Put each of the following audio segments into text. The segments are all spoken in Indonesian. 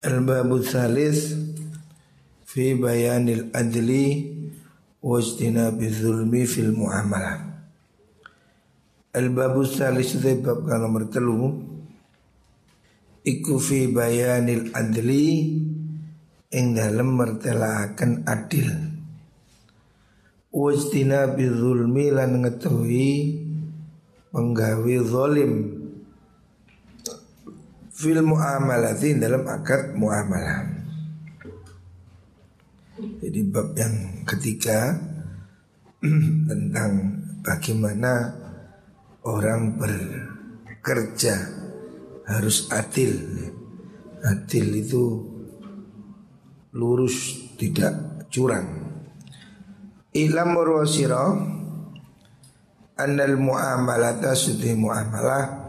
Al-babu thalis fi bayanil adli wajtinabi zulmi fil muamalah. Al-babu thalis itu bab nomor telu Iku fi bayanil adli ing dalam mertelakan adil. Wajtinabi zulmi lan ngetahui penggawe zalim fil muamalati dalam akad muamalah. Jadi bab yang ketiga tentang bagaimana orang bekerja harus adil. Adil itu lurus tidak curang. Ilam murwasira annal muamalata sudi muamalah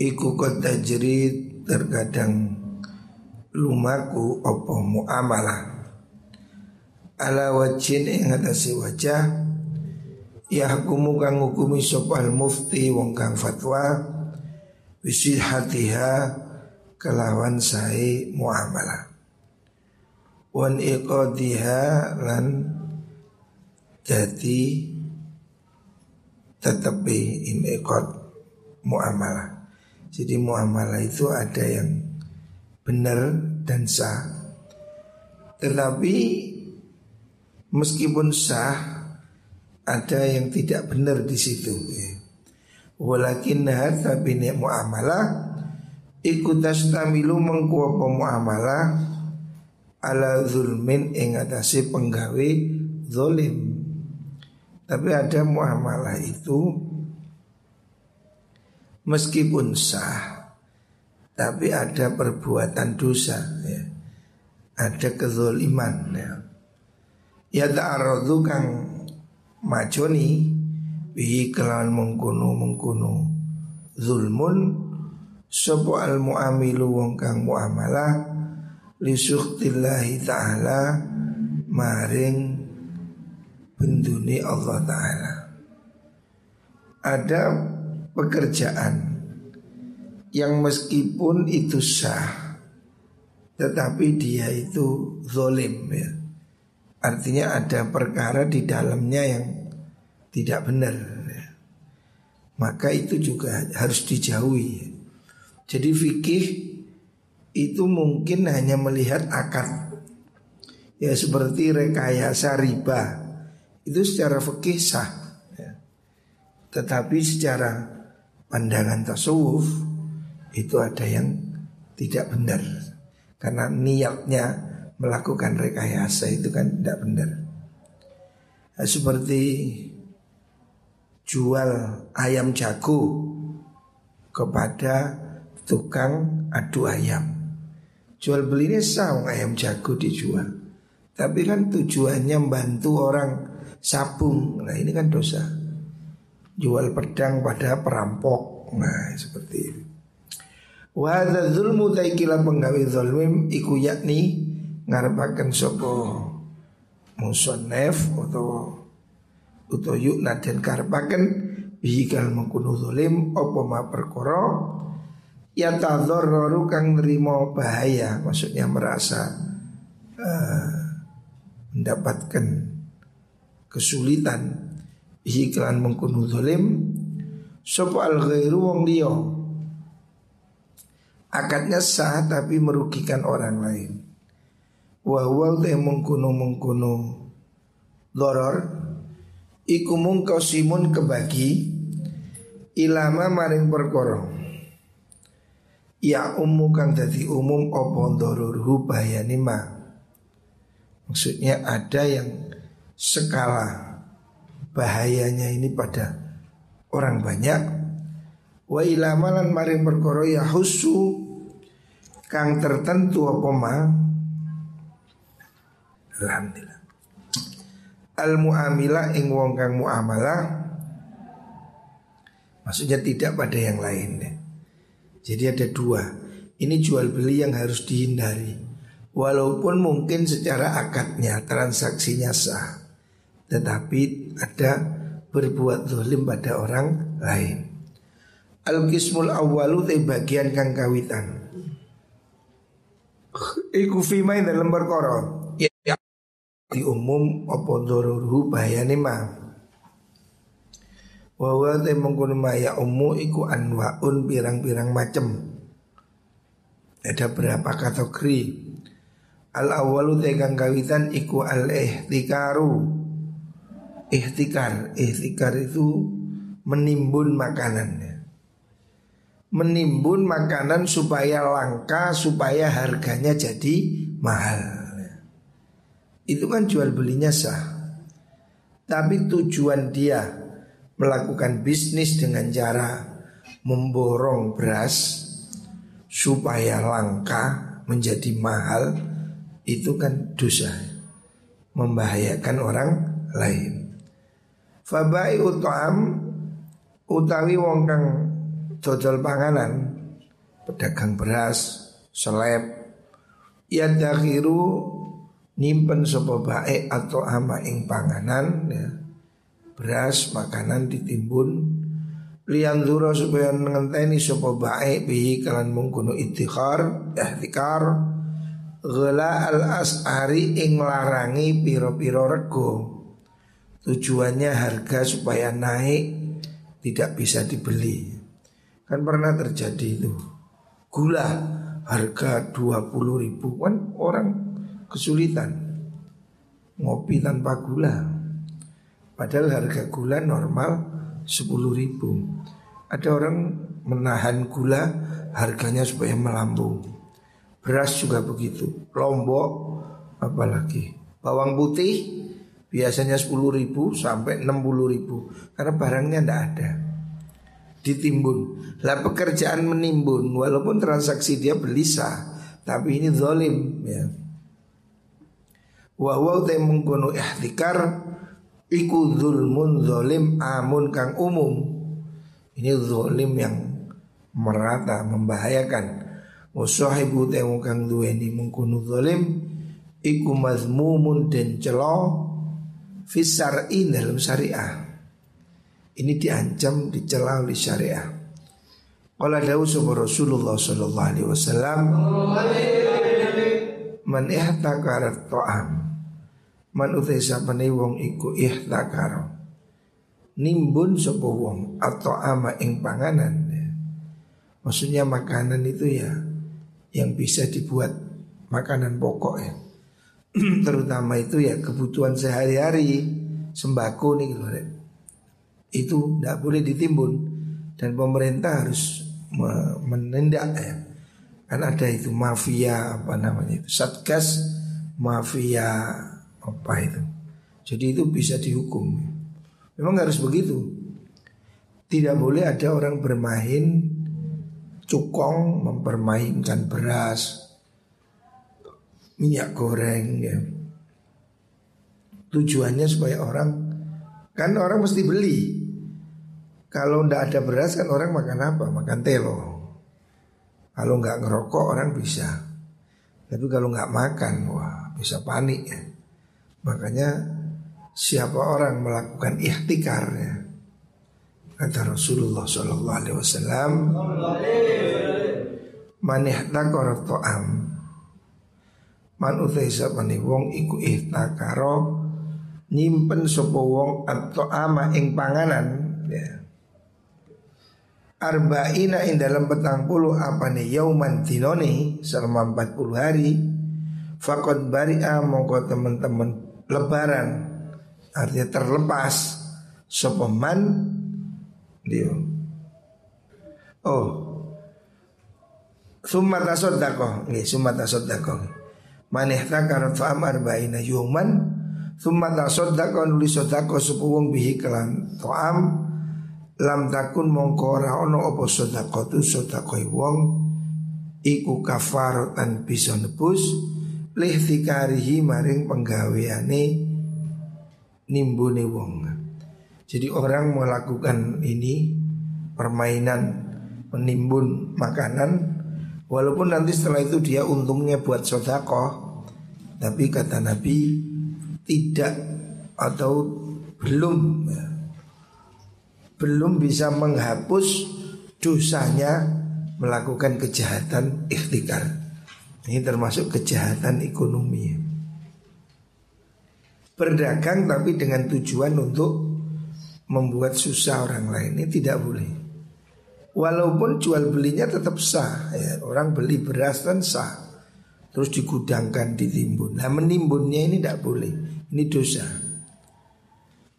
iku kota jerit terkadang lumaku opo muamalah. Ala wajin ing atase wajah ya hukumu kang hukumi sopal mufti wong kang fatwa hatiha kelawan sae muamalah. Wan iqadiha lan jadi tetapi ini ikut muamalah jadi muamalah itu ada yang benar dan sah. Tetapi meskipun sah ada yang tidak benar di situ. Walakin tapi ni muamalah ikut tamilu mengkuapa muamalah ala zulmin ing atase penggawe zolim. Tapi ada muamalah itu meskipun sah tapi ada perbuatan dosa ya. ada kezoliman ya. Ya ta'arradu kang majoni bihi kelawan mengkuno mengkuno zulmun sopo al muamilu wong kang muamalah li syukhtillahi ta'ala maring benduni Allah ta'ala. Ada pekerjaan yang meskipun itu sah tetapi dia itu zolim ya. Artinya ada perkara di dalamnya yang tidak benar ya. Maka itu juga harus dijauhi Jadi fikih itu mungkin hanya melihat akad Ya seperti rekayasa riba Itu secara fikih sah ya. Tetapi secara pandangan tasawuf itu ada yang tidak benar karena niatnya melakukan rekayasa itu kan tidak benar. Nah, seperti jual ayam jago kepada tukang adu ayam. Jual beli ini sah ayam jago dijual. Tapi kan tujuannya membantu orang sabung. Nah ini kan dosa jual pedang pada perampok. Nah, seperti itu. Wa hadza zulmu taikila penggawe zulmim iku yakni ngarepaken sapa musannaf atau utawa yukna dan karepaken bihikal mengkuno zulim apa ma perkara ya tadzarraru kang nerima bahaya maksudnya merasa uh, mendapatkan kesulitan iklan mengkunu zalim Sopo al ghairu wong liya. Akadnya sah tapi merugikan orang lain. Wa huwa te mengkunu mengkunu Doror. Iku mungkau kebagi Ilama maring perkara. Ya umum kang dadi umum opo dororhu bayani ma? Maksudnya ada yang skala bahayanya ini pada orang banyak. Wa ilamalan maring perkara ya husu kang tertentu apa ma? Alhamdulillah. Al muamilah ing wong kang muamalah maksudnya tidak pada yang lain deh. jadi ada dua. Ini jual beli yang harus dihindari. Walaupun mungkin secara akadnya transaksinya sah tetapi ada berbuat zalim pada orang lain. Al-qismul awwalu te bagian kang kawitan. Iku fima dalam perkara ya, ya. Di umum apa dororuhu bahayane mah Wawa te mengkono ya umu iku anwaun pirang-pirang macem Ada berapa kategori Al awalu tegang kawitan iku al ihtikaru Ihtikar. Ihtikar itu menimbun makanan Menimbun makanan supaya langka Supaya harganya jadi mahal. Itu kan jual belinya sah. Tapi tujuan dia melakukan bisnis dengan cara memborong beras supaya langka menjadi mahal itu kan dosa. Membahayakan orang lain. Fabai utam utawi wong kang dodol panganan pedagang beras seleb ya dakhiru nyimpen sapa bae atau ama ing panganan ya. Beras makanan ditimbun. Lian duro supaya ngenteni sopo baik bihi kalan mengkuno itikar ihtikar. Gela al asari ing larangi piro piro rego tujuannya harga supaya naik tidak bisa dibeli. Kan pernah terjadi itu. Gula harga 20 ribu. Kan orang kesulitan ngopi tanpa gula. Padahal harga gula normal 10 ribu. Ada orang menahan gula harganya supaya melambung. Beras juga begitu. Lombok apalagi. Bawang putih biasanya 10 ribu sampai 60 ribu. Karena barangnya tidak ada. Ditimbun. Lah pekerjaan menimbun. Walaupun transaksi dia beli sah Tapi ini zolim ya. Wahwa mengkono ihtikar Iku zulmun zolim amun kang umum. Ini zolim yang merata membahayakan. Wasahibu temu kang duweni mengkunu zolim Iku mazmumun dan celo Fisar'in dalam syariah. Ini diancam dicela oleh syariah. Qala dawu sapa Rasulullah sallallahu alaihi wasallam Man ihtakara ta'am. Man utai sapane wong iku ihtakaro Nimbun sapa wong atau ama ing panganan. Ya. Maksudnya makanan itu ya Yang bisa dibuat makanan pokok ya Terutama itu ya kebutuhan sehari-hari Sembako nih gitu Itu tidak boleh ditimbun Dan pemerintah harus menindak ya Kan ada itu mafia apa namanya itu Satgas mafia apa itu. Jadi itu bisa dihukum. Memang harus begitu. Tidak boleh ada orang bermain cukong mempermainkan beras, minyak goreng ya. Tujuannya supaya orang kan orang mesti beli. Kalau ndak ada beras kan orang makan apa? Makan telo. Kalau nggak ngerokok orang bisa. Tapi kalau nggak makan, wah bisa panik ya. Makanya siapa orang melakukan ikhtikar ya, kata Rasulullah Shallallahu Alaihi Wasallam, man ihtakar to'am, man utai sapani wong iku ihtakaro nyimpen sopo wong atau ama ing panganan ya. Arba'ina ing dalam petang puluh apa yauman dinoni selama empat puluh hari Fakot bari'a mongko teman-teman lebaran. Artinya terlepas sopeman dia. Oh summa tasoddaqo nggih summa tasoddaqo maneh takar fa'am arba'ina yuman summa tasoddaqo nulis sodako sapa wong bihi kelan to'am lam takun mongko ora ana apa sedekah tu sedekah wong iku kafaratan bisa nebus lihtikarihi maring penggaweane nimbune wong. Jadi orang melakukan ini permainan menimbun makanan walaupun nanti setelah itu dia untungnya buat sodako tapi kata Nabi tidak atau belum ya, belum bisa menghapus dosanya melakukan kejahatan ikhtikar. Ini termasuk kejahatan ekonomi. Berdagang tapi dengan tujuan untuk membuat susah orang lain ini tidak boleh. Walaupun jual belinya tetap sah, ya. orang beli beras kan sah, terus digudangkan ditimbun. Nah menimbunnya ini tidak boleh, ini dosa.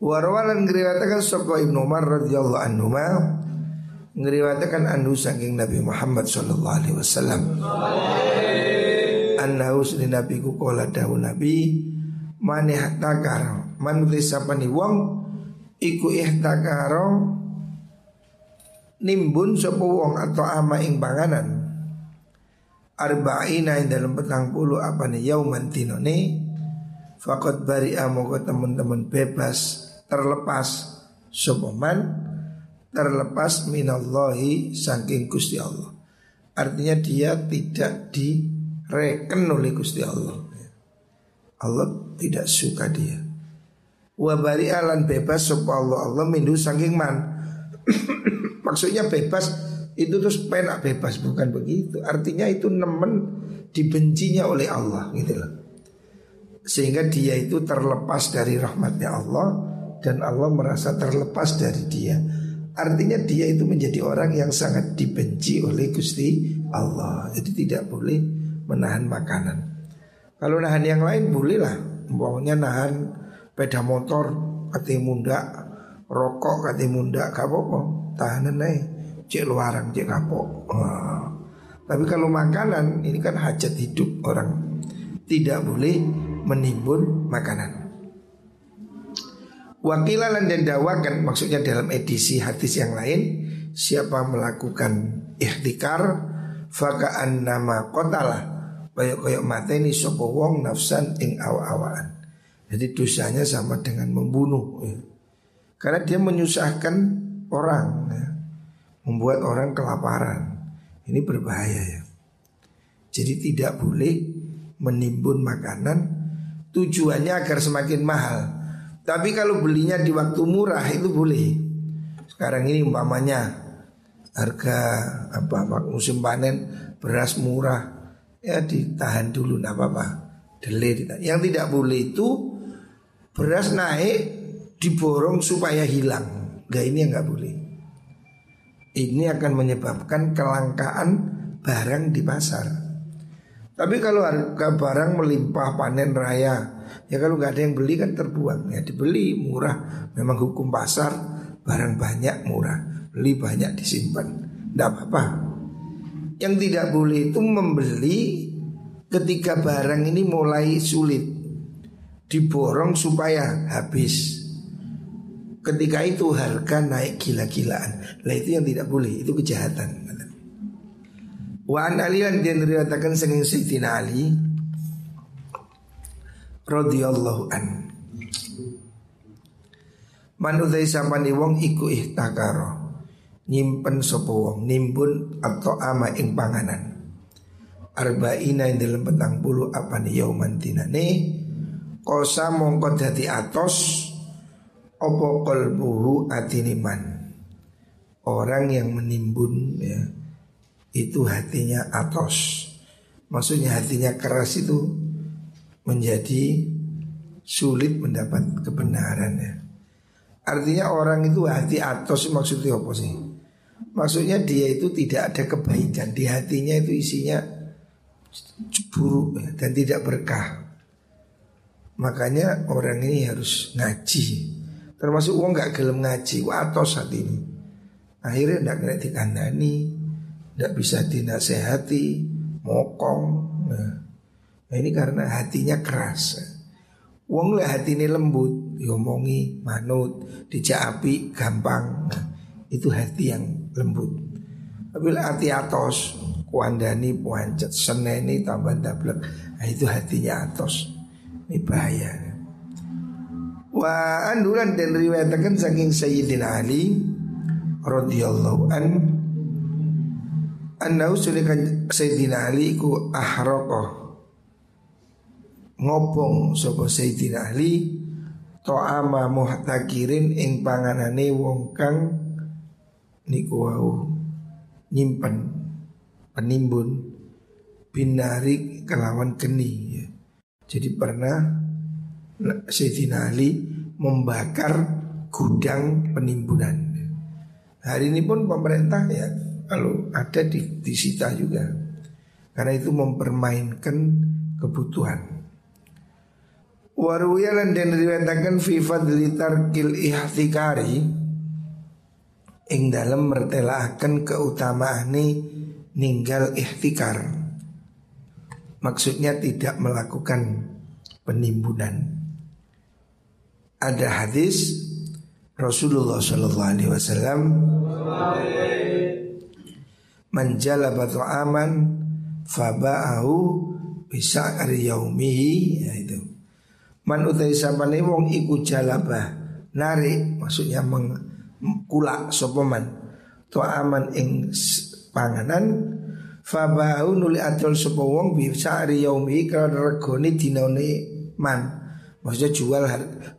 Warwalan ngeriwatakan sapa Ibnu Umar radhiyallahu anhu ngeriwatakan anhu saking Nabi Muhammad sallallahu alaihi wasallam. Annahu sini Nabi ku kala dawu Nabi man ihtakar man sapani wong iku ihtakaro nimbun sapa wong atau ama ing panganan? Arba'ina ing dalam petang puluh apa nih yauman tinone fakot bari amoga teman-teman bebas terlepas sopaman terlepas minallahi saking Gusti Allah. Artinya dia tidak direken oleh Gusti Allah. Allah tidak suka dia. Wa bari alan bebas sapa Allah. Allah mindu saking man. Maksudnya bebas itu terus penak bebas bukan begitu. Artinya itu nemen dibencinya oleh Allah gitu loh. Sehingga dia itu terlepas dari rahmatnya Allah dan Allah merasa terlepas dari dia. Artinya dia itu menjadi orang yang sangat dibenci oleh Gusti Allah. Jadi tidak boleh menahan makanan. Kalau nahan yang lain bolehlah. Pokoknya nahan Peda motor kati munda Rokok kati munda Gak Tahanan nih Cek luarang cek kapok Wah. Tapi kalau makanan Ini kan hajat hidup orang Tidak boleh menimbun makanan Wakilan dan dawakan Maksudnya dalam edisi hadis yang lain Siapa melakukan ikhtikar Faka'an nama kotalah Koyok-koyok mateni sopo wong nafsan ing awa-awaan jadi dosanya sama dengan membunuh ya. Karena dia menyusahkan orang ya. Membuat orang kelaparan. Ini berbahaya ya. Jadi tidak boleh menimbun makanan. Tujuannya agar semakin mahal. Tapi kalau belinya di waktu murah itu boleh. Sekarang ini umpamanya Harga apa musim panen beras murah. Ya ditahan dulu nggak apa-apa. Delay Yang tidak boleh itu Beras naik diborong supaya hilang. Gak ini yang nggak boleh. Ini akan menyebabkan kelangkaan barang di pasar. Tapi kalau harga barang melimpah panen raya, ya kalau nggak ada yang beli kan terbuang. Ya dibeli murah. Memang hukum pasar barang banyak murah, beli banyak disimpan. Tidak apa-apa. Yang tidak boleh itu membeli ketika barang ini mulai sulit diborong supaya habis. Ketika itu harga naik gila-gilaan. Lah itu yang tidak boleh, itu kejahatan. Wa an Ali dan dia diriwayatkan senging Sayyidina Ali radhiyallahu an. Man utai sapani wong iku ihtakaro nyimpen sapa wong nimbun atau ama ing panganan. Arba'ina yang dalam petang puluh apa nih yauman Kosa mongko dadi atos Opo kolbuhu atiniman Orang yang menimbun ya Itu hatinya atos. Maksudnya hatinya keras itu Menjadi sulit mendapat kebenaran ya. Artinya orang itu hati atos maksudnya apa sih? Maksudnya dia itu tidak ada kebaikan. Di hatinya itu isinya buruk ya, dan tidak berkah. Makanya orang ini harus ngaji Termasuk uang gak gelem ngaji Watos saat ini. Akhirnya gak kena dikandani Gak bisa dinasehati Mokong. Nah, nah ini karena hatinya keras. Uang lah hati ini lembut Diomongi manut Dijak gampang. Nah, Itu hati yang lembut. Tapi hati atos Kuandani puancet Seneni tambah dablek. Nah itu hatinya atos. Ini bahaya. Wa andulan dan riwayatakan saking Sayyidina Ali radhiyallahu an Annahu sulikan Sayyidina Ali ku ahrokoh Ngobong sopo Sayyidina Ali To'ama muhtakirin ing panganane wong kang Niku wau nyimpen Penimbun binari kelawan geni ya. Jadi pernah Sayyidina Ali membakar gudang penimbunan. Hari ini pun pemerintah ya kalau ada di, disita juga. Karena itu mempermainkan kebutuhan. Waruya lan den riwayataken fi fadli tarkil ihtikari ing dalam mertelaaken keutamaan ninggal ihtikar. Maksudnya tidak melakukan penimbunan. Ada hadis Rasulullah Shallallahu Alaihi Wasallam menjalabatu aman faba'ahu bisa yaumihi ya itu. Man utai sabane wong iku jalabah narik maksudnya mengkulak sopeman to aman ing panganan Fabahu nuli adol sapa wong bi sa'ri yaumi kalau regone dinane man. Maksudnya jual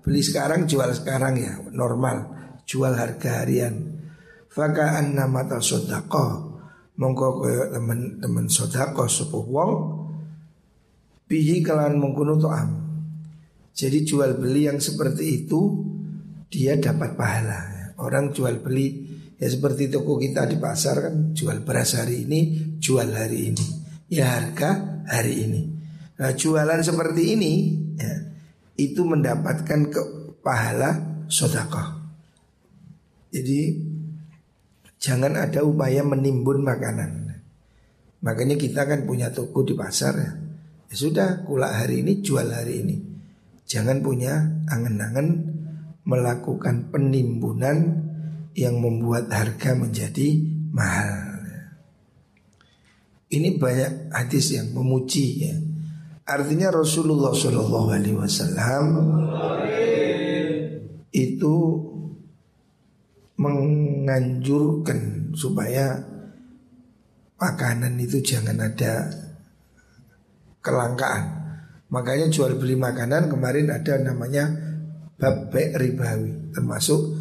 beli sekarang jual sekarang ya normal jual harga harian. Faka anna mata sodako mongko koyo teman-teman sodako sapa wong bihi kalian mengkuno am. Jadi jual beli yang seperti itu dia dapat pahala. Orang jual beli Ya seperti toko kita di pasar kan jual beras hari ini, jual hari ini. Ya harga hari ini. Nah jualan seperti ini ya, itu mendapatkan ke pahala sodakoh. Jadi jangan ada upaya menimbun makanan. Makanya kita kan punya toko di pasar ya. Ya sudah, kulak hari ini jual hari ini. Jangan punya angen-angen melakukan penimbunan yang membuat harga menjadi mahal. Ini banyak hadis yang memuji ya. Artinya Rasulullah Shallallahu Alaihi Wasallam itu menganjurkan supaya makanan itu jangan ada kelangkaan. Makanya jual beli makanan kemarin ada namanya babek ribawi termasuk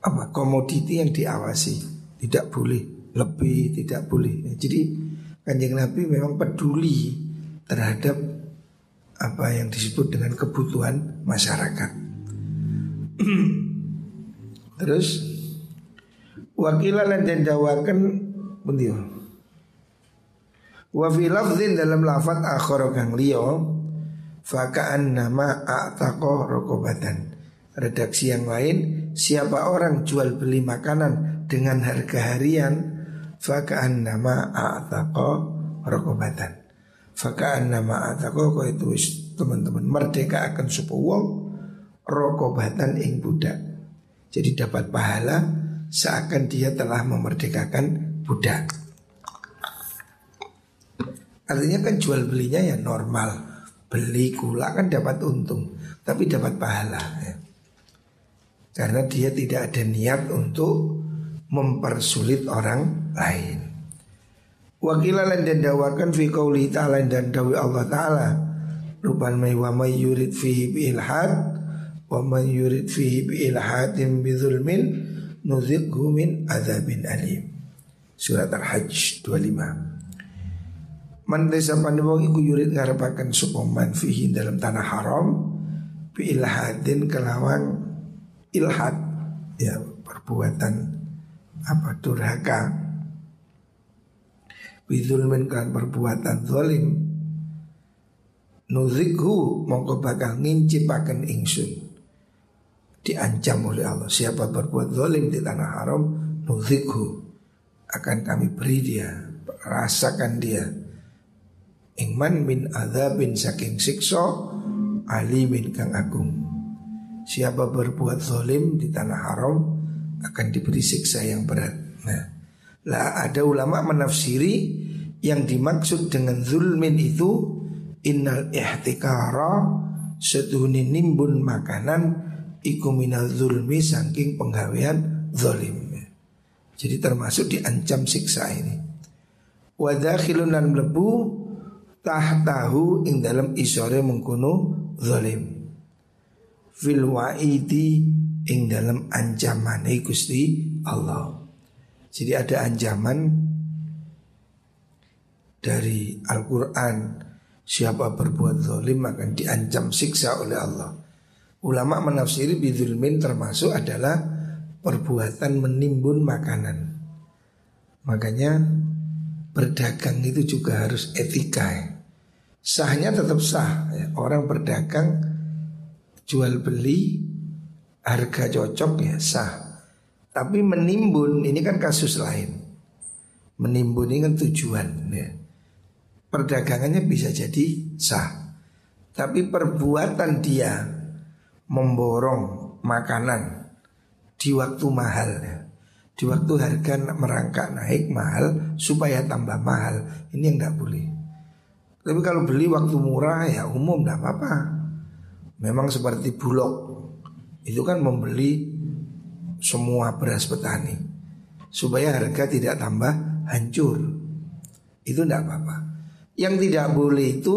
apa komoditi yang diawasi tidak boleh lebih tidak boleh jadi kanjeng nabi memang peduli terhadap apa yang disebut dengan kebutuhan masyarakat. Terus wakilan dan dawakan bundio wa fi lafzin dalam lafaz akhir kang liya fakaan nama a'taqa rokobatan redaksi yang lain siapa orang jual beli makanan dengan harga harian fakaan nama a'taqa rokobatan fakaan nama a'taqa itu teman-teman merdeka akan supu wong rokobatan ing budak jadi dapat pahala seakan dia telah memerdekakan budak artinya kan jual belinya ya normal beli gula kan dapat untung tapi dapat pahala ya. Karena dia tidak ada niat untuk mempersulit orang lain. Wakilan dan dawakan fi qauli ta'ala dan dawi Allah ta'ala. Rupan may wa may yurid fihi bi ilhad Wa may yurid fihi bi ilhadin bi zulmin Nuzikhu min azabin alim. Surat Al-Hajj 25 Man desa pandewang iku yurid ngarepakan supoman fihi dalam tanah haram Bi ilhadin kelawang ilhad. Ya perbuatan apa durhaka bidulmin kan perbuatan zalim. Nuzikhu mongko bakal ngincipaken ingsun. Diancam oleh Allah. Siapa berbuat zalim di tanah haram nuzikhu. Akan kami beri dia rasakan dia. Ingman min adzabin saking sikso alimin kang agung. Siapa berbuat zalim di tanah haram akan diberi siksa yang berat. Nah, lah ada ulama menafsiri yang dimaksud dengan zulmin itu innal ihtikara setuhuni nimbun makanan iku minal zulmi saking penggawean zalim. Jadi termasuk diancam siksa ini. Wadakhilun dan mlebu tahtahu ing dalam isore mengkono zalim fil wa'idi ing dalam ancaman Gusti Allah. Jadi ada ancaman dari Al-Quran Siapa berbuat zalim akan diancam siksa oleh Allah Ulama menafsiri bidulmin termasuk adalah perbuatan menimbun makanan Makanya berdagang itu juga harus etika ya. Sahnya tetap sah ya. Orang berdagang jual beli harga cocok ya sah Tapi menimbun ini kan kasus lain Menimbun ini kan tujuan ya. Perdagangannya bisa jadi sah Tapi perbuatan dia memborong makanan di waktu mahal ya. Di waktu harga merangkak naik mahal supaya tambah mahal. Ini yang tidak boleh. Tapi kalau beli waktu murah ya umum tidak apa-apa. Memang seperti bulog. Itu kan membeli semua beras petani. Supaya harga tidak tambah hancur. Itu tidak apa-apa. Yang tidak boleh itu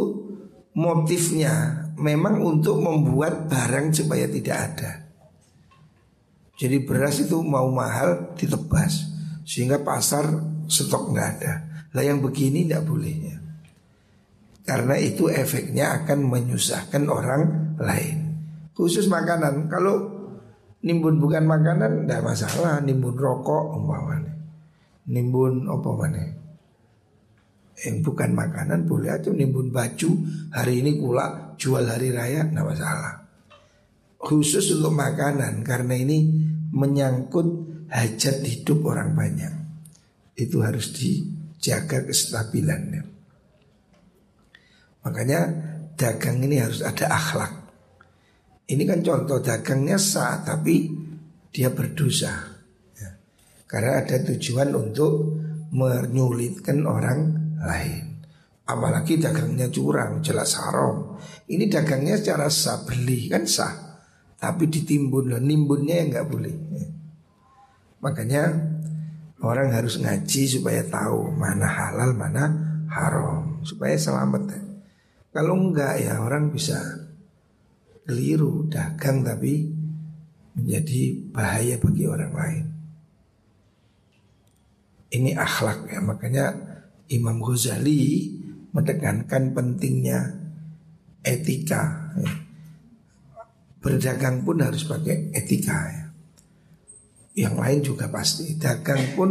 motifnya memang untuk membuat barang supaya tidak ada. Jadi beras itu mau mahal ditebas sehingga pasar stok nggak ada. Lah yang begini nggak boleh ya. Karena itu efeknya akan menyusahkan orang lain. Khusus makanan. Kalau nimbun bukan makanan tidak masalah. Nimbun rokok umpamanya. Nimbun apa mana? Yang bukan makanan boleh aja nimbun baju hari ini pula jual hari raya tidak masalah. Khusus untuk makanan karena ini menyangkut hajat hidup orang banyak. Itu harus dijaga kestabilannya. Makanya dagang ini harus ada akhlak. Ini kan contoh dagangnya sah tapi dia berdosa. Ya. Karena ada tujuan untuk menyulitkan orang lain. Apalagi dagangnya curang, jelas haram. Ini dagangnya secara sah beli kan sah. Tapi ditimbun loh, nimbunnya yang nggak boleh. Makanya orang harus ngaji supaya tahu mana halal, mana haram, supaya selamat. Kalau enggak ya orang bisa keliru dagang tapi menjadi bahaya bagi orang lain. Ini akhlak ya, makanya Imam Ghazali menekankan pentingnya etika. Ya Berdagang pun harus pakai etika ya. Yang lain juga pasti Dagang pun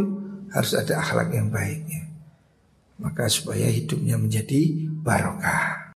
harus ada akhlak yang baik ya. Maka supaya hidupnya menjadi barokah